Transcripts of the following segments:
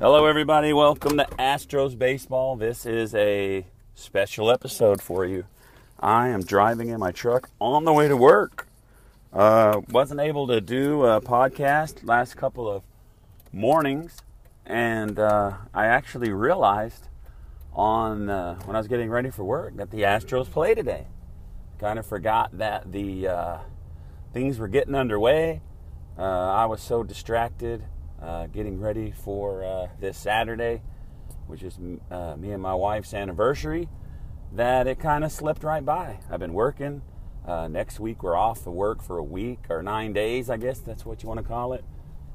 Hello, everybody. Welcome to Astros Baseball. This is a special episode for you. I am driving in my truck on the way to work. Uh, wasn't able to do a podcast last couple of mornings, and uh, I actually realized on uh, when I was getting ready for work that the Astros play today. Kind of forgot that the uh, things were getting underway. Uh, I was so distracted uh, getting ready for uh, this Saturday, which is uh, me and my wife's anniversary, that it kind of slipped right by. I've been working. Uh, next week we're off of work for a week or nine days, I guess that's what you want to call it.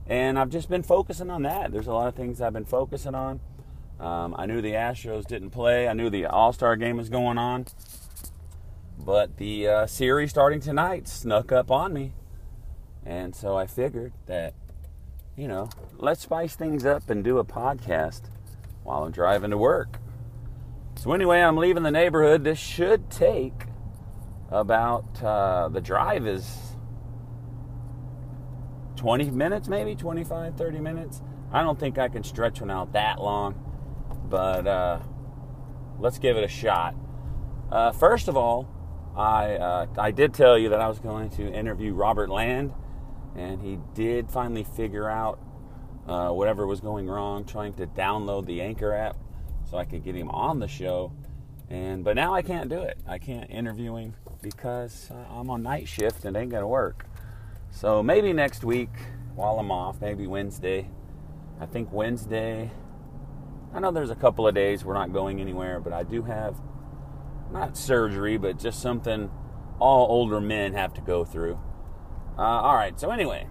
And I've just been focusing on that. There's a lot of things I've been focusing on. Um, I knew the Astros didn't play. I knew the All Star game was going on. But the uh, series starting tonight snuck up on me. And so I figured that you know, let's spice things up and do a podcast while I'm driving to work. So, anyway, I'm leaving the neighborhood. This should take about, uh, the drive is 20 minutes, maybe 25, 30 minutes. I don't think I can stretch one out that long, but uh, let's give it a shot. Uh, first of all, I, uh, I did tell you that I was going to interview Robert Land and he did finally figure out uh, whatever was going wrong, trying to download the Anchor app so I could get him on the show. And but now I can't do it. I can't interview him because uh, I'm on night shift and it ain't gonna work. So maybe next week while I'm off, maybe Wednesday. I think Wednesday. I know there's a couple of days we're not going anywhere, but I do have not surgery, but just something all older men have to go through. Uh, all right. So anyway,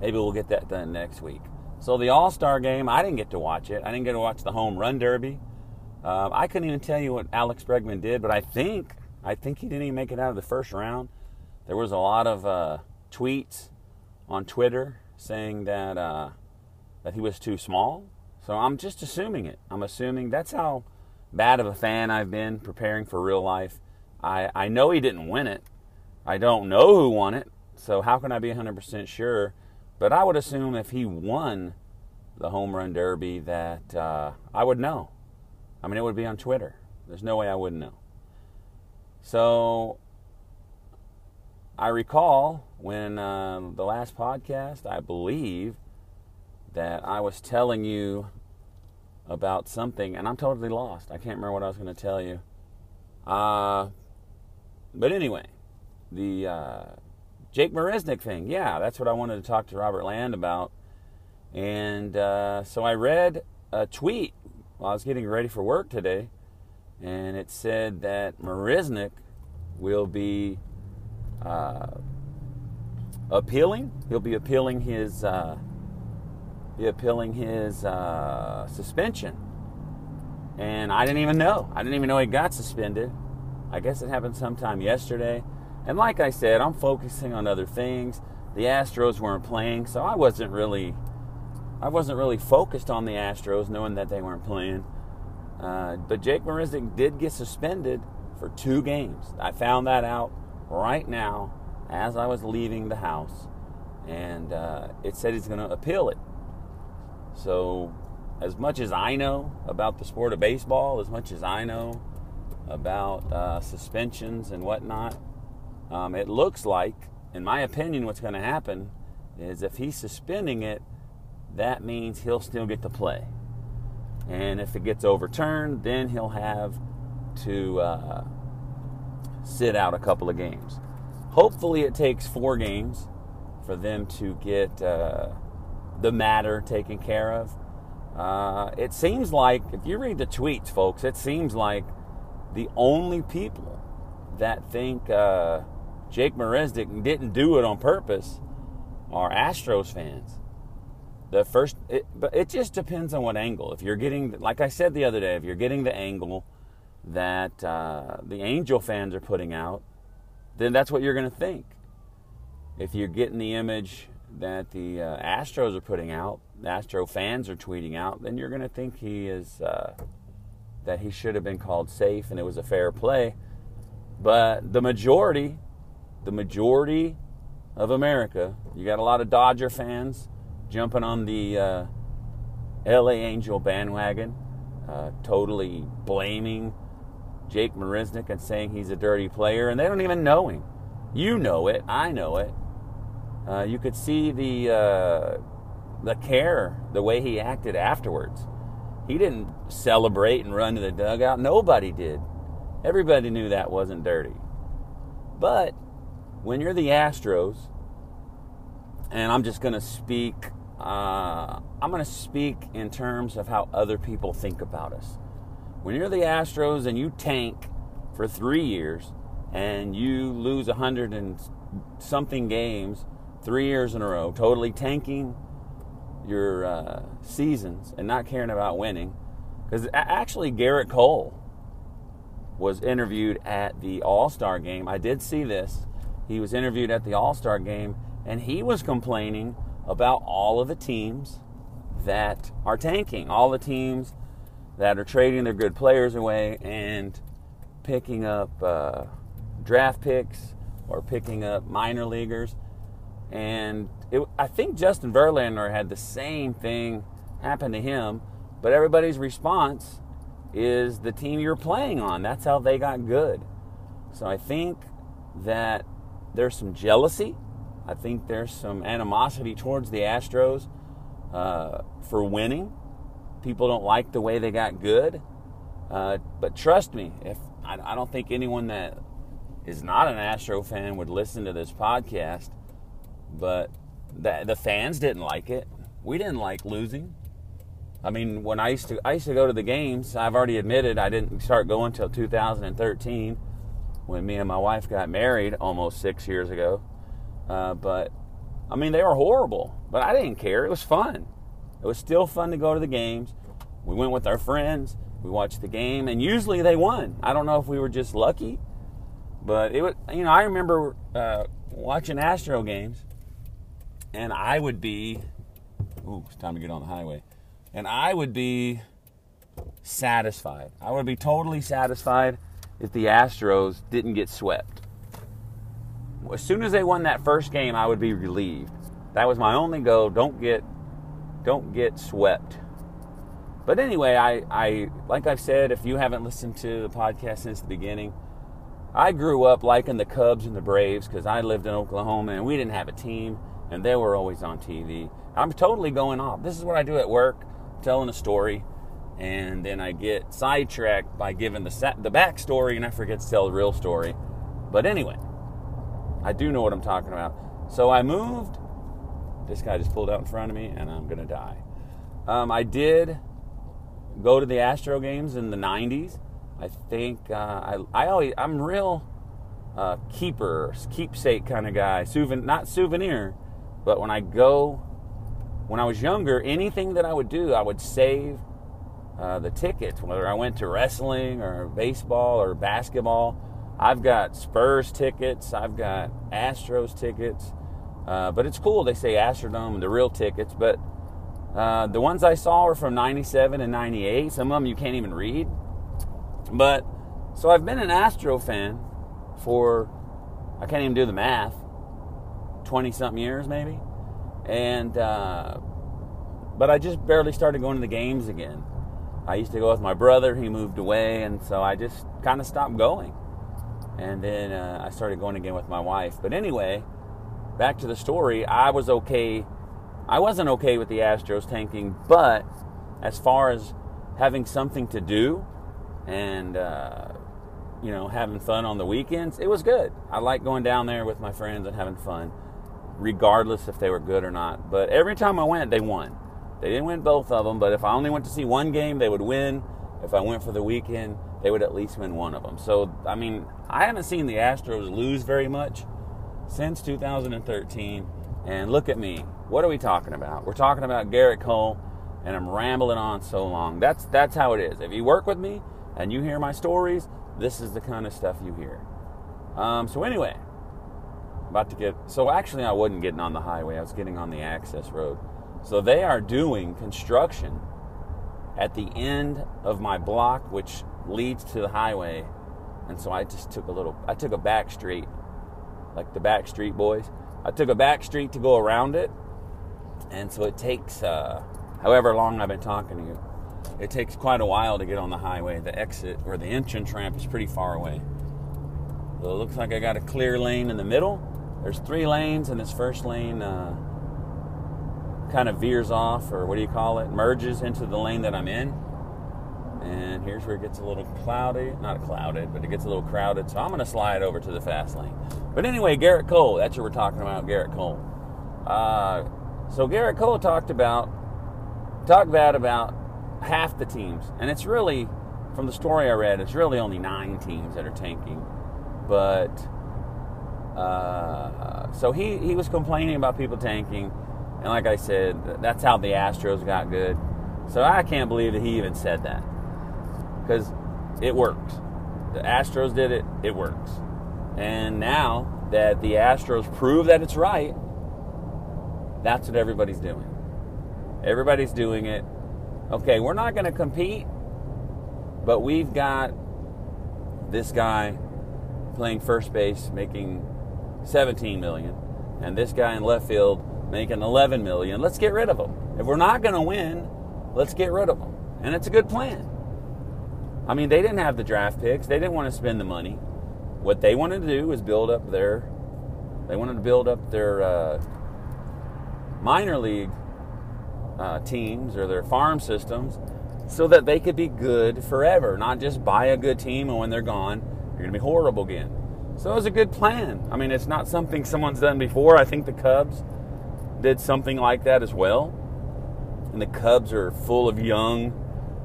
maybe we'll get that done next week. So the All Star game, I didn't get to watch it. I didn't get to watch the home run derby. Uh, I couldn't even tell you what Alex Bregman did, but I think I think he didn't even make it out of the first round. There was a lot of uh, tweets on Twitter saying that uh, that he was too small. So I'm just assuming it. I'm assuming that's how bad of a fan I've been preparing for real life. I, I know he didn't win it. I don't know who won it. So how can I be 100% sure? But I would assume if he won the home run derby that uh, I would know. I mean, it would be on Twitter. There's no way I wouldn't know. So I recall when uh, the last podcast, I believe that I was telling you about something, and I'm totally lost. I can't remember what I was going to tell you. Uh, but anyway, the uh, Jake Marisnick thing. Yeah, that's what I wanted to talk to Robert Land about. And uh, so I read a tweet while I was getting ready for work today, and it said that Marisnick will be uh, appealing. He'll be appealing his uh, be appealing his uh, suspension. And I didn't even know. I didn't even know he got suspended. I guess it happened sometime yesterday. And like I said, I'm focusing on other things. The Astros weren't playing, so I wasn't really I wasn't really focused on the Astros, knowing that they weren't playing. Uh, but Jake Marisnick did get suspended for two games. I found that out right now as I was leaving the house, and uh, it said he's going to appeal it. So, as much as I know about the sport of baseball, as much as I know about uh, suspensions and whatnot, um, it looks like in my opinion, what's going to happen is if he's suspending it, that means he'll still get to play. And if it gets overturned, then he'll have to uh, sit out a couple of games. Hopefully, it takes four games for them to get uh, the matter taken care of. Uh, it seems like, if you read the tweets, folks, it seems like the only people that think uh, Jake Marisnick didn't do it on purpose are Astros fans. The first, it, but it just depends on what angle. If you're getting, like I said the other day, if you're getting the angle that uh, the Angel fans are putting out, then that's what you're going to think. If you're getting the image that the uh, Astros are putting out, the Astro fans are tweeting out, then you're going to think he is uh, that he should have been called safe and it was a fair play. But the majority, the majority of America, you got a lot of Dodger fans jumping on the uh, LA Angel bandwagon, uh, totally blaming Jake Marisnick and saying he's a dirty player, and they don't even know him. You know it. I know it. Uh, you could see the uh, the care, the way he acted afterwards. He didn't celebrate and run to the dugout. Nobody did. Everybody knew that wasn't dirty. But when you're the Astros, and I'm just going to speak, uh, I'm going to speak in terms of how other people think about us. When you're the Astros and you tank for three years and you lose a hundred and something games three years in a row, totally tanking your uh, seasons and not caring about winning. Because actually, Gerrit Cole was interviewed at the All Star game. I did see this. He was interviewed at the All Star game, and he was complaining about all of the teams that are tanking, all the teams that are trading their good players away and picking up uh, draft picks or picking up minor leaguers. And it, I think Justin Verlander had the same thing happen to him, but everybody's response is the team you're playing on. That's how they got good. So I think that there's some jealousy. I think there's some animosity towards the Astros uh, for winning people don't like the way they got good. Uh, but trust me, if I, I, don't think anyone that is not an Astro fan would listen to this podcast, but the, the fans didn't like it. We didn't like losing. I mean, when I used to I used to go to the games, I've already admitted I didn't start going until 2013 when me and my wife got married almost six years ago. Uh, but I mean, they were horrible, but I didn't care. It was fun. It was still fun to go to the games. We went with our friends. We watched the game, and usually they won. I don't know if we were just lucky, but it was. You know, I remember uh, watching Astro games, and I would be. Ooh, it's time to get on the highway, and I would be satisfied. I would be totally satisfied if the Astros didn't get swept. As soon as they won that first game, I would be relieved. That was my only goal. Don't get don't get swept. But anyway, I, I like I've said, if you haven't listened to the podcast since the beginning, I grew up liking the Cubs and the Braves because I lived in Oklahoma and we didn't have a team and they were always on TV. I'm totally going off. This is what I do at work, telling a story, and then I get sidetracked by giving the the backstory and I forget to tell the real story. But anyway, I do know what I'm talking about. So I moved this guy just pulled out in front of me and I'm to die. Um, I did go to the Astro games in the 90s. I think uh, I, I always, I'm real uh, keeper, keepsake kind of guy. Souven, not souvenir, but when I go, when I was younger, anything that I would do, I would save uh, the tickets. Whether I went to wrestling or baseball or basketball, I've got Spurs tickets, I've got Astros tickets. Uh, but it's cool. They say Astrodome, the real tickets. But uh, the ones I saw were from 97 and 98. Some of them you can't even read. But so I've been an Astro fan for, I can't even do the math, 20 something years maybe. And, uh, but I just barely started going to the games again. I used to go with my brother. He moved away. And so I just kind of stopped going. And then uh, I started going again with my wife. But anyway, back to the story, I was okay. I wasn't okay with the Astros tanking, but as far as having something to do and uh, you know having fun on the weekends, it was good. I like going down there with my friends and having fun, regardless if they were good or not. But every time I went, they won. They didn't win both of them, but if I only went to see one game, they would win. If I went for the weekend, they would at least win one of them. So, I mean, I haven't seen the Astros lose very much since 2013. And look at me. What are we talking about? We're talking about Gerrit Cole, and I'm rambling on so long. That's that's how it is. If you work with me and you hear my stories, this is the kind of stuff you hear. Um, so anyway, about to get. So actually, I wasn't getting on the highway. I was getting on the access road. So they are doing construction at the end of my block, which leads to the highway. And so I just took a little. I took a back street, like the back street boys. I took a back street to go around it, and so it takes uh, however long I've been talking to you. It takes quite a while to get on the highway. The exit or the entrance ramp is pretty far away. So it looks like I got a clear lane in the middle. There's three lanes, and this first lane uh, kind of veers off, or what do you call it? Merges into the lane that I'm in. And here's where it gets a little cloudy. Not clouded, but it gets a little crowded. So I'm going to slide over to the fast lane. But anyway, Gerrit Cole. That's what we're talking about, Gerrit Cole. Uh, so Gerrit Cole talked about talked bad about half the teams, and it's really from the story I read, it's really only nine teams that are tanking. But uh, so he he was complaining about people tanking, and like I said, that's how the Astros got good. So I can't believe that he even said that because it works. The Astros did it, it works. And now that the Astros prove that it's right, that's what everybody's doing. Everybody's doing it. Okay, we're not going to compete, but we've got this guy playing first base making 17 million and this guy in left field making 11 million. Let's get rid of them. If we're not going to win, let's get rid of them. And it's a good plan. I mean, they didn't have the draft picks. They didn't want to spend the money. What they wanted to do was build up their. They wanted to build up their uh, minor league uh, teams or their farm systems so that they could be good forever, not just buy a good team and when they're gone, you're going to be horrible again. So it was a good plan. I mean, it's not something someone's done before. I think the Cubs did something like that as well. And the Cubs are full of young,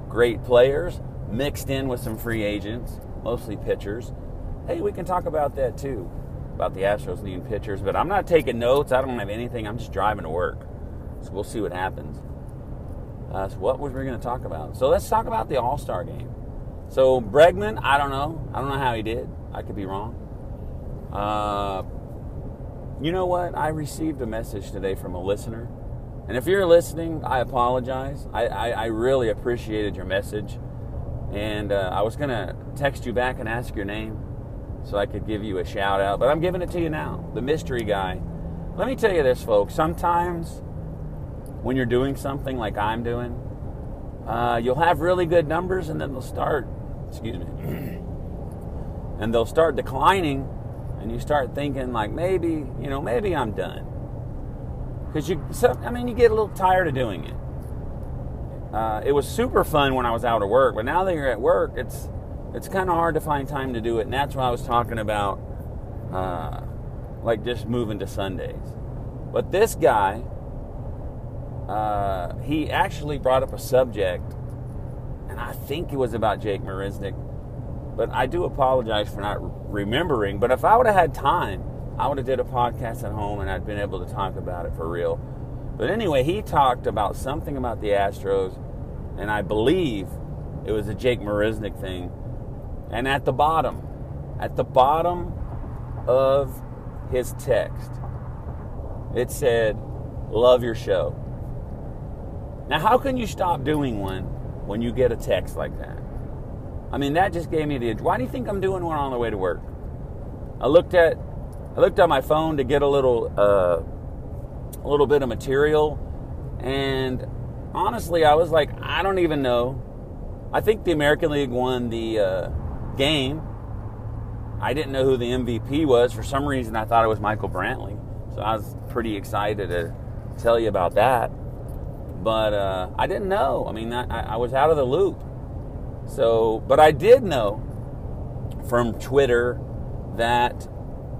great players mixed in with some free agents, mostly pitchers. Hey, we can talk about that too, about the Astros needing pitchers. But I'm not taking notes. I don't have anything. I'm just driving to work. So we'll see what happens. Uh, so what was we going to talk about? So let's talk about the All Star game. So Bregman, I don't know. I don't know how he did. I could be wrong. Uh, you know what? I received a message today from a listener. And if you're listening, I apologize. I, I, I really appreciated your message. And uh, I was going to text you back and ask your name so I could give you a shout out, but I'm giving it to you now. The mystery guy. Let me tell you this, folks. Sometimes when you're doing something like I'm doing, uh, you'll have really good numbers and then they'll start, excuse me, and they'll start declining and you start thinking like maybe, you know, maybe I'm done. Because you, so, I mean, you get a little tired of doing it. Uh, it was super fun when I was out of work, but now that you're at work, it's it's kind of hard to find time to do it, and that's why I was talking about, uh, like just moving to Sundays. But this guy, uh, he actually brought up a subject, and I think it was about Jake Marisnick, but I do apologize for not remembering. But if I would have had time, I would have did a podcast at home, and I'd been able to talk about it for real. But anyway, he talked about something about the Astros, and I believe it was a Jake Marisnick thing. And at the bottom, at the bottom of his text, it said, Love your show. Now, how can you stop doing one when you get a text like that? I mean, that just gave me the. Edge. Why do you think I'm doing one on the way to work? I looked at, I looked at my phone to get a little, uh, a little bit of material, and honestly, I was like, I don't even know. I think the American League won the uh, game. I didn't know who the MVP was. For some reason, I thought it was Michael Brantley. So I was pretty excited to tell you about that. But uh, I didn't know. I mean, I, I was out of the loop. So, but I did know from Twitter that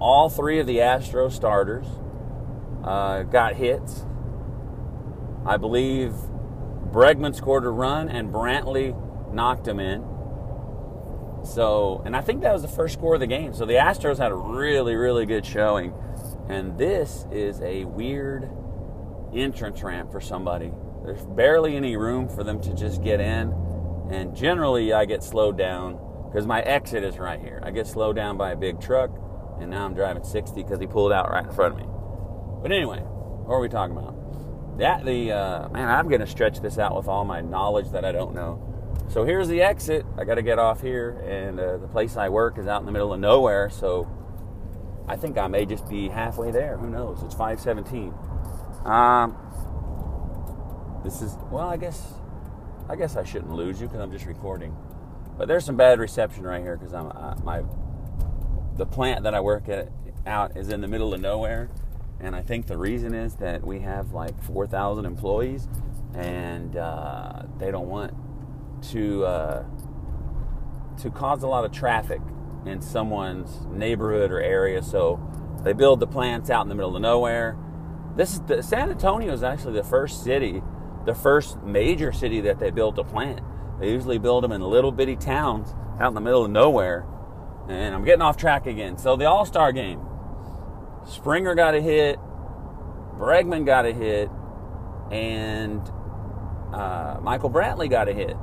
all three of the Astro starters uh, got hits. I believe Bregman scored a run and Brantley knocked him in. So, and I think that was the first score of the game. So the Astros had a really, really good showing. And this is a weird entrance ramp for somebody. There's barely any room for them to just get in. And generally, I get slowed down because my exit is right here. I get slowed down by a big truck, and now I'm driving 60 because he pulled out right in front of me. But anyway, what are we talking about? That the uh, man, I'm to stretch this out with all my knowledge that I don't know. So here's the exit. I got to get off here, and uh, the place I work is out in the middle of nowhere. So I think I may just be halfway there. Who knows? It's 517. Um, this is well, I guess I guess I shouldn't lose you because I'm just recording. But there's some bad reception right here because I'm uh, my the plant that I work at out is in the middle of nowhere, and I think the reason is that we have like 4,000 employees, and uh, they don't want to uh, to cause a lot of traffic in someone's neighborhood or area. So they build the plants out in the middle of nowhere. This is the, San Antonio is actually the first city, the first major city that they built a plant. They usually build them in little bitty towns out in the middle of nowhere. And I'm getting off track again. So the All Star game, Springer got a hit, Bregman got a hit, and uh, Michael Brantley got a hit.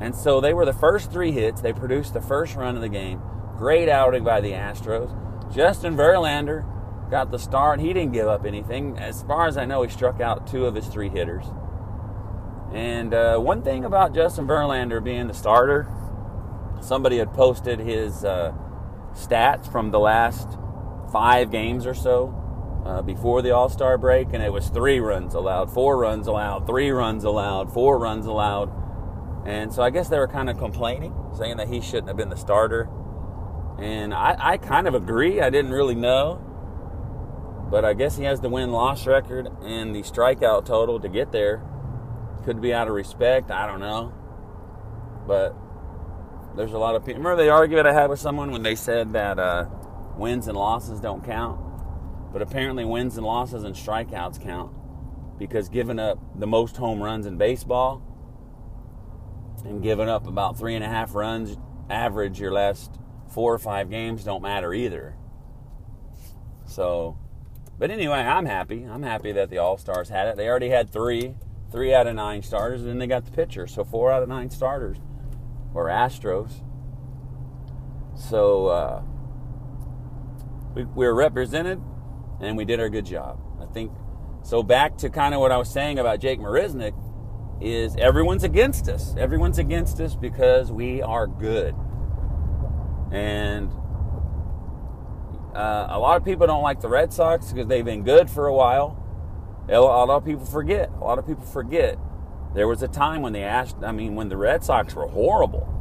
And so they were the first three hits. They produced the first run of the game. Great outing by the Astros. Justin Verlander got the start. He didn't give up anything. As far as I know, he struck out two of his three hitters. And uh, one thing about Justin Verlander being the starter, somebody had posted his uh, stats from the last five games or so uh, before the All Star break, and it was three runs allowed, four runs allowed, three runs allowed, four runs allowed. And so I guess they were kind of complaining, saying that he shouldn't have been the starter. And I, I kind of agree. I didn't really know. But I guess he has the win loss record and the strikeout total to get there. Could be out of respect. I don't know. But there's a lot of people. Remember the argument I had with someone when they said that uh, wins and losses don't count? But apparently, wins and losses and strikeouts count because giving up the most home runs in baseball and giving up about three and a half runs average your last four or five games don't matter either. So, but anyway, I'm happy. I'm happy that the All Stars had it. They already had three, three out of nine starters, and then they got the pitcher. So four out of nine starters were Astros. So uh, we, we were represented, and we did our good job. I think. So back to kind of what I was saying about Jake Marisnick is everyone's against us. Everyone's against us because we are good. And uh, a lot of people don't like the Red Sox because they've been good for a while. A lot of people forget. A lot of people forget. There was a time when the Ash, I mean, when the Red Sox were horrible.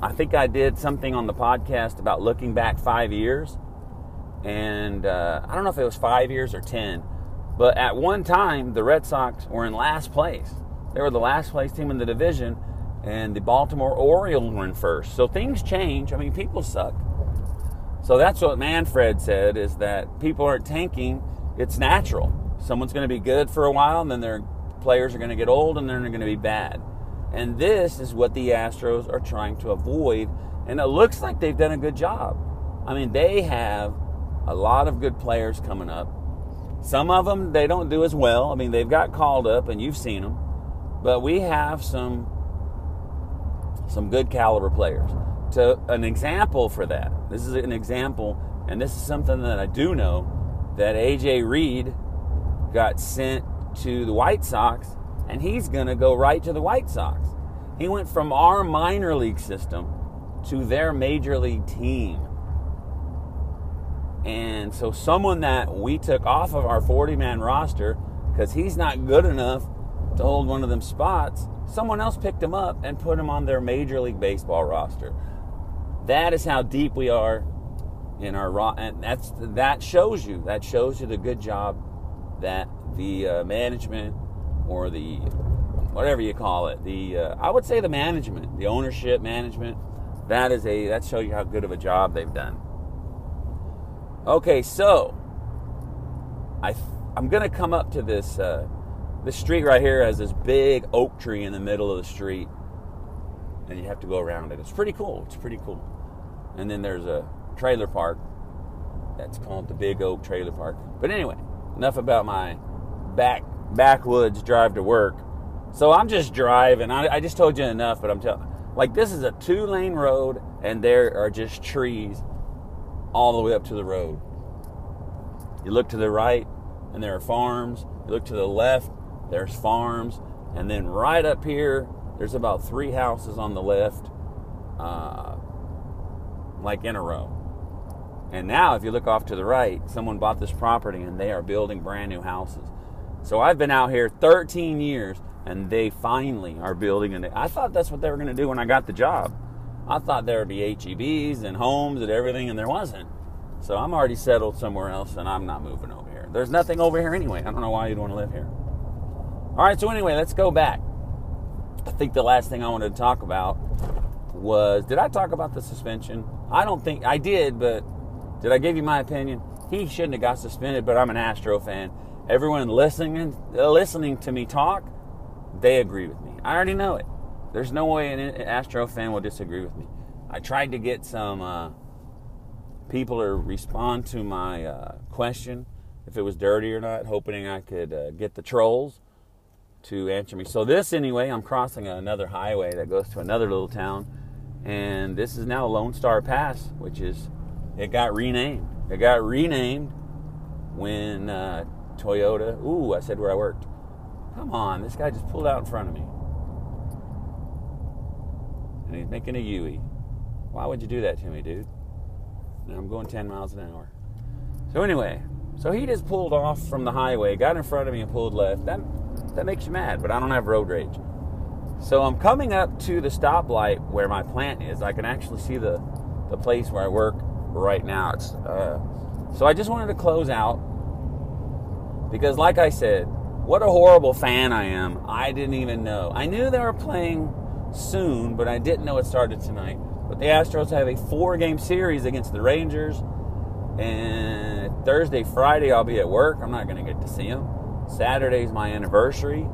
I think I did something on the podcast about looking back five years, and uh, I don't know if it was five years or ten but at one time, the Red Sox were in last place. They were the last place team in the division, and the Baltimore Orioles were in first. So things change. I mean, people suck. So that's what Manfred said is that people aren't tanking. It's natural. Someone's going to be good for a while, and then their players are going to get old, and then they're going to be bad. And this is what the Astros are trying to avoid. And it looks like they've done a good job. I mean, they have a lot of good players coming up. Some of them they don't do as well. I mean, they've got called up, and you've seen them. But we have some some good caliber players. To an example for that, this is an example, and this is something that I do know that AJ Reed got sent to the White Sox, and he's going to go right to the White Sox. He went from our minor league system to their major league team. And so, someone that we took off of our 40 man roster because he's not good enough to hold one of them spots, someone else picked him up and put him on their Major League Baseball roster. That is how deep we are. in our raw, and that's that shows you that shows you the good job that the uh, management or the whatever you call it, the uh, I would say the management, the ownership management, that is a that shows you how good of a job they've done. Okay, so I I'm gonna come up to this uh, this street right here has this big oak tree in the middle of the street, and you have to go around it. It's pretty cool. It's pretty cool. And then there's a trailer park that's called the Big Oak Trailer Park. But anyway, enough about my back backwoods drive to work. So I'm just driving. I, I just told you enough, but I'm telling like this is a two lane road, and there are just trees all the way up to the road. You look to the right, and there are farms. You look to the left, there's farms. And then right up here, there's about three houses on the left, uh, like in a row. And now, if you look off to the right, someone bought this property and they are building brand new houses. So I've been out here 13 years and they finally are building. And I thought that's what they were going to do when I got the job. I thought there would be HEBs and homes and everything, and there wasn't. So I'm already settled somewhere else and I'm not moving over here. There's nothing over here anyway. I don't know why you'd want to live here. All right, so anyway, let's go back. I think the last thing I wanted to talk about was did I talk about the suspension? I don't think I did, but did I give you my opinion? He shouldn't have got suspended, but I'm an Astro fan. Everyone listening listening to me talk, they agree with me. I already know it. There's no way an Astro fan will disagree with me. I tried to get some uh, people to respond to my uh, question if it was dirty or not, hoping I could uh, get the trolls to answer me. So this anyway, I'm crossing another highway that goes to another little town, and this is now Lone Star Pass, which is it got renamed. It got renamed when uh, Toyota. Ooh, I said where I worked. Come on, this guy just pulled out in front of me, and he's making a Yui. Why would you do that to me, dude? I'm going 10 miles an hour. So anyway, so he just pulled off from the highway, got in front of me, and pulled left. That that makes you mad, but I don't have road rage. So I'm coming up to the stoplight where my plant is. I can actually see the the place where I work right now. It's uh, so I just wanted to close out because, like I said, what a horrible fan I am. I didn't even know. I knew they were playing soon, but I didn't know it started tonight. But the Astros have a four-game series against the Rangers, and Thursday, Friday, I'll be at work. I'm not going to get to see them. Saturday's my anniversary.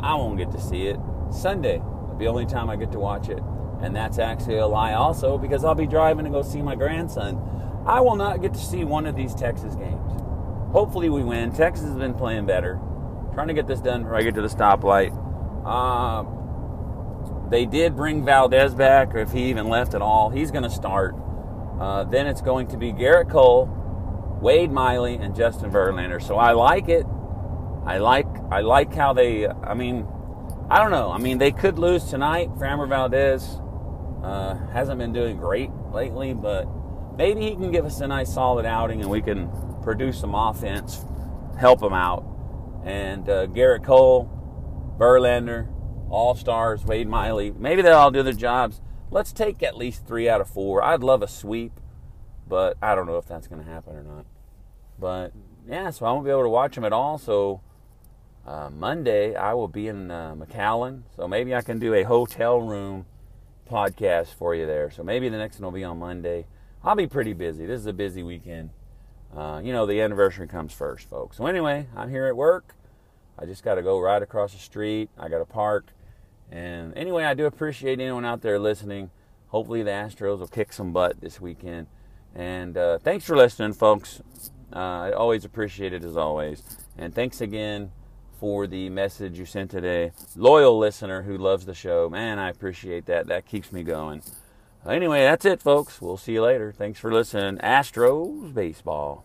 I won't get to see it. Sunday, the only time I get to watch it. And that's actually a lie also because I'll be driving to go see my grandson. I will not get to see one of these Texas games. Hopefully we win. Texas has been playing better. Trying to get this done before I get to the stoplight. Uh, they did bring Valdez back, or if he even left at all. He's going to start. Uh, then it's going to be Gerrit Cole, Wade Miley, and Justin Verlander. So I like it. I like I like how they. I mean, I don't know. I mean, they could lose tonight. Framber Valdez uh, hasn't been doing great lately, but maybe he can give us a nice solid outing and we can produce some offense, help him out. And uh, Gerrit Cole, Verlander, All Stars, Wade Miley, maybe they'll all do their jobs. Let's take at least three out of four. I'd love a sweep, but I don't know if that's going to happen or not. But yeah, so I won't be able to watch them at all. So uh, Monday I will be in uh, McAllen, so maybe I can do a hotel room podcast for you there. So maybe the next one will be on Monday. I'll be pretty busy. This is a busy weekend. Uh, you know, the anniversary comes first, folks. So anyway, I'm here at work. I just got to go right across the street. I got to park. And anyway, I do appreciate anyone out there listening. Hopefully, the Astros will kick some butt this weekend. And uh, thanks for listening, folks. Uh, I always appreciate it as always. And thanks again for the message you sent today. Loyal listener who loves the show. Man, I appreciate that. That keeps me going. Anyway, that's it, folks. We'll see you later. Thanks for listening. Astros Baseball.